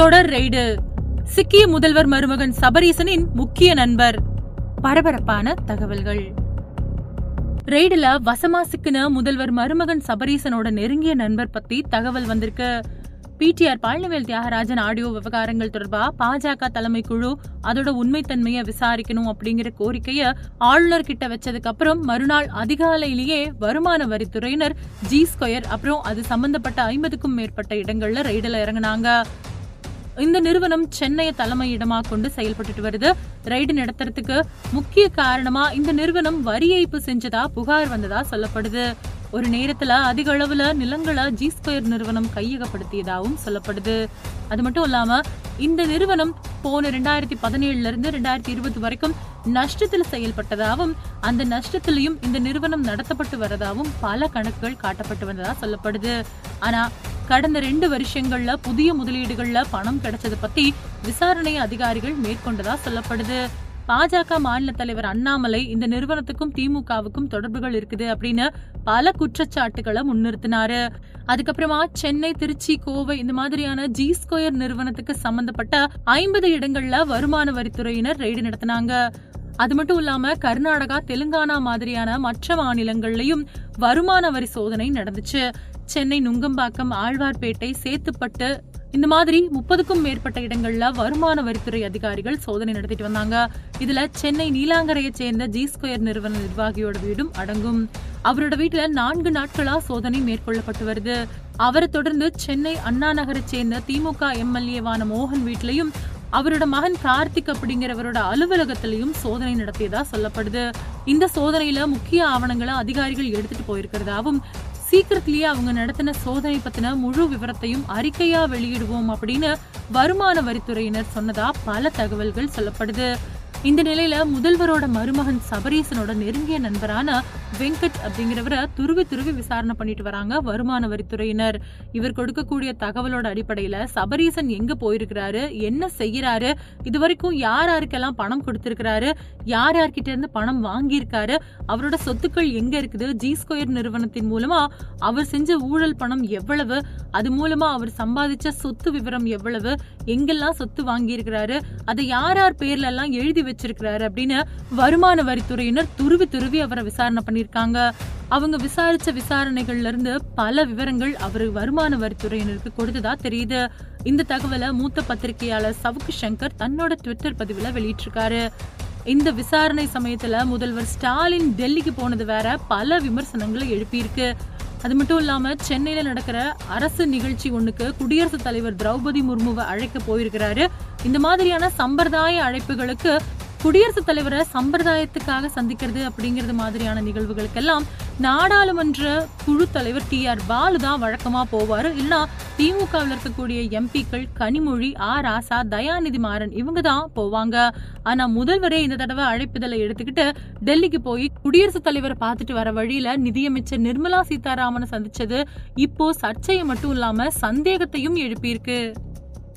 தொடர் ரெய்டு. சிக்கிய முதல்வர் மருமகன் சபரீசனின் முக்கிய நண்பர். பரபரப்பான தகவல்கள். ரெய்டுல வசமா சிக்கின முதல்வர் மருமகன் சபரீசனோட நெருங்கிய நண்பர் பத்தி தகவல் வந்திருக்கு. பிடிஆர் பழனிவேல் தியாகராஜன் ஆடியோ விவகாரங்கள் தொடர்பா பாஜக தலைமை குழு அதோட உண்மைத்தன்மையை விசாரிக்கணும் அப்படிங்கிற கோரிக்கைய ஆளுநர் கிட்ட வச்சதுக்கு அப்புறம் மறுநாள் அதிகாலையிலேயே வருமான வரித்துறையினர் ஜி ஸ்கொயர் அப்புறம் அது சம்பந்தப்பட்ட ஐம்பதுக்கும் மேற்பட்ட இடங்கள்ல ரெய்டுல இறங்கினாங்க. இந்த நிறுவனம் சென்னையை தலைமையிடமாக கொண்டு செயல்பட்டுட்டு வருது. ரைடு நடத்துறதுக்கு முக்கிய காரணமா இந்த நிறுவனம் வரி ஏய்ப்பு செஞ்சதா புகார் வந்ததா சொல்லப்படுது. ஒரு நேரத்துல அதிக அளவுல நிலங்களை ஜி ஸ்கொயர் நிறுவனம் கையகப்படுத்தியதாகவும் சொல்லப்படுது. அது மட்டும் இல்லாம இந்த நிறுவனம் போன ரெண்டாயிரத்தி பதினேழுல இருந்து ரெண்டாயிரத்தி இருபது வரைக்கும் நஷ்டத்துல செயல்பட்டதாகவும் அந்த நஷ்டத்திலையும் இந்த நிறுவனம் நடத்தப்பட்டு வரதாகவும் பல கணக்குகள் காட்டப்பட்டு வந்ததா சொல்லப்படுது. ஆனா கடந்த ரெண்டு வருஷங்கள்ல புதிய முதலீடுகள்ல பணம் கிடைச்சது பத்தி விசாரணை அதிகாரிகள் மேற்கொண்டதா சொல்லப்படுது. பாஜக மாநில தலைவர் அண்ணாமலை இந்த நிறுவனத்துக்கும் திமுகவுக்கும் தொடர்புகள் இருக்குது அப்படின்னு பல குற்றச்சாட்டுகளை முன்னிறுத்தினாரு. அதுக்கப்புறமா சென்னை திருச்சி கோவை இந்த மாதிரியான ஜி ஸ்கொயர் நிறுவனத்துக்கு சம்பந்தப்பட்ட ஐம்பது இடங்கள்ல வருமான வரித்துறையினர் ரெய்டு நடத்தினாங்க. அது மட்டும் இல்லாம கர்நாடகா தெலுங்கானா மாதிரியான மற்ற மாநிலங்கள்லயும் வருமான வரி சோதனை நடந்துச்சு. சென்னை நுங்கம்பாக்கம் ஆழ்வார்பேட்டை சேத்துப்பட்டு இந்த மாதிரி முப்பதுக்கும் மேற்பட்ட இடங்கள்ல வருமான வரித்துறை அதிகாரிகள் சோதனை நடத்திட்டு வந்தாங்க. இதுல சென்னை நீலாங்கரையை சேர்ந்த ஜி ஸ்கொயர் நிறுவன நிர்வாகியோட வீடும் அடங்கும். அவரோட வீட்டுல நான்கு நாட்களா சோதனை மேற்கொள்ளப்பட்டு வருது. அவரை தொடர்ந்து சென்னை அண்ணா நகரை சேர்ந்த திமுக எம்எல்ஏவான மோகன் வீட்லயும் அவரோட மகன் கார்த்திக் அப்படிங்கிறவரோட அலுவலகத்திலையும் சோதனை நடத்தியதா சொல்லப்படுது. இந்த சோதனையில முக்கிய ஆவணங்களை அதிகாரிகள் எடுத்துட்டு போயிருக்கிறதாவும் சீக்கிரத்திலேயே அவங்க நடத்தின சோதனை பத்தின முழு விவரத்தையும் அறிக்கையா வெளியிடுவோம் அப்படின்னு வருமான வரித்துறையினர் சொன்னதா பல தகவல்கள் சொல்லப்படுது. இந்த நிலையில முதல்வரோட மருமகன் சபரீசனோட நெருங்கிய நண்பரான வெங்கட் அப்படிங்கிறவரை துருவி துருவி விசாரணை பண்ணிட்டு வராங்க வருமான வரித்துறையினர். இவர் கொடுக்கக்கூடிய தகவலோட அடிப்படையில சபரீசன் எங்க போயிருக்கிறாரு? என்ன செய்யறாரு? இது வரைக்கும் யார் யாருக்கெல்லாம் பணம் கொடுத்திருக்கிறாரு? யார் யார்கிட்ட இருந்து பணம் வாங்கியிருக்காரு? அவரோட சொத்துக்கள் எங்க இருக்குது? ஜி ஸ்கொயர் நிறுவனத்தின் மூலமா அவர் செஞ்ச ஊழல் பணம் எவ்வளவு? அது மூலமா அவர் சம்பாதிச்ச சொத்து விவரம் எவ்வளவு? எங்கெல்லாம் சொத்து வாங்கியிருக்கிறாரு? அதை யார் யார் பேர்ல எல்லாம் எழுதி வச்சிருக்கிறாரு அப்படின்னு வருமான வரித்துறையினர் துருவி துருவி அவரை விசாரணை பண்ணிருக்காங்க அவங்க விசாரிச்ச விசாரணைகள்ல இருந்து பல விவரங்கள் அவர் வருமான வரித்துறையினருக்கு கொடுத்ததா தெரியுது. இந்த தகவலை மூத்த பத்திரிகையாளர் சவுக்கு சங்கர் தன்னோட ட்விட்டர் பதிவுல வெளியிட்டிருக்காரு. இந்த விசாரணை சமயத்துல முதல்வர் ஸ்டாலின் டெல்லிக்கு போனது வேற பல விமர்சனங்களை எழுப்பியிருக்கு. அது மட்டும் இல்லாம சென்னையில நடக்கிற அரசு நிகழ்ச்சி ஒண்ணுக்கு குடியரசுத் தலைவர் திரௌபதி முர்முவை அழைக்க போயிருக்கிறாரு. இந்த மாதிரியான சம்பிரதாய அழைப்புகளுக்கு குடியரசுத் தலைவரை சம்பிரதாயத்துக்காக சந்திக்கிறது அப்படிங்கிறது மாதிரியான நிகழ்வுகளுக்கெல்லாம் நாடாளுமன்ற குழு தலைவர் டி ஆர் பாலு தான் வழக்கமா போவாரு. இல்லைன்னா திமுகவில் இருக்கக்கூடிய எம்பிக்கள் கனிமொழி ஆர் ஆசா தயாநிதி மாறன் இவங்க தான் போவாங்க. ஆனா முதல்வரே இந்த தடவை அழைப்புதலை எடுத்துக்கிட்டு டெல்லிக்கு போய் குடியரசுத் தலைவரை பார்த்துட்டு வர வழியில நிதியமைச்சர் நிர்மலா சீதாராமனை சந்திச்சது இப்போ சர்ச்சையை மட்டும் இல்லாம சந்தேகத்தையும் எழுப்பியிருக்கு.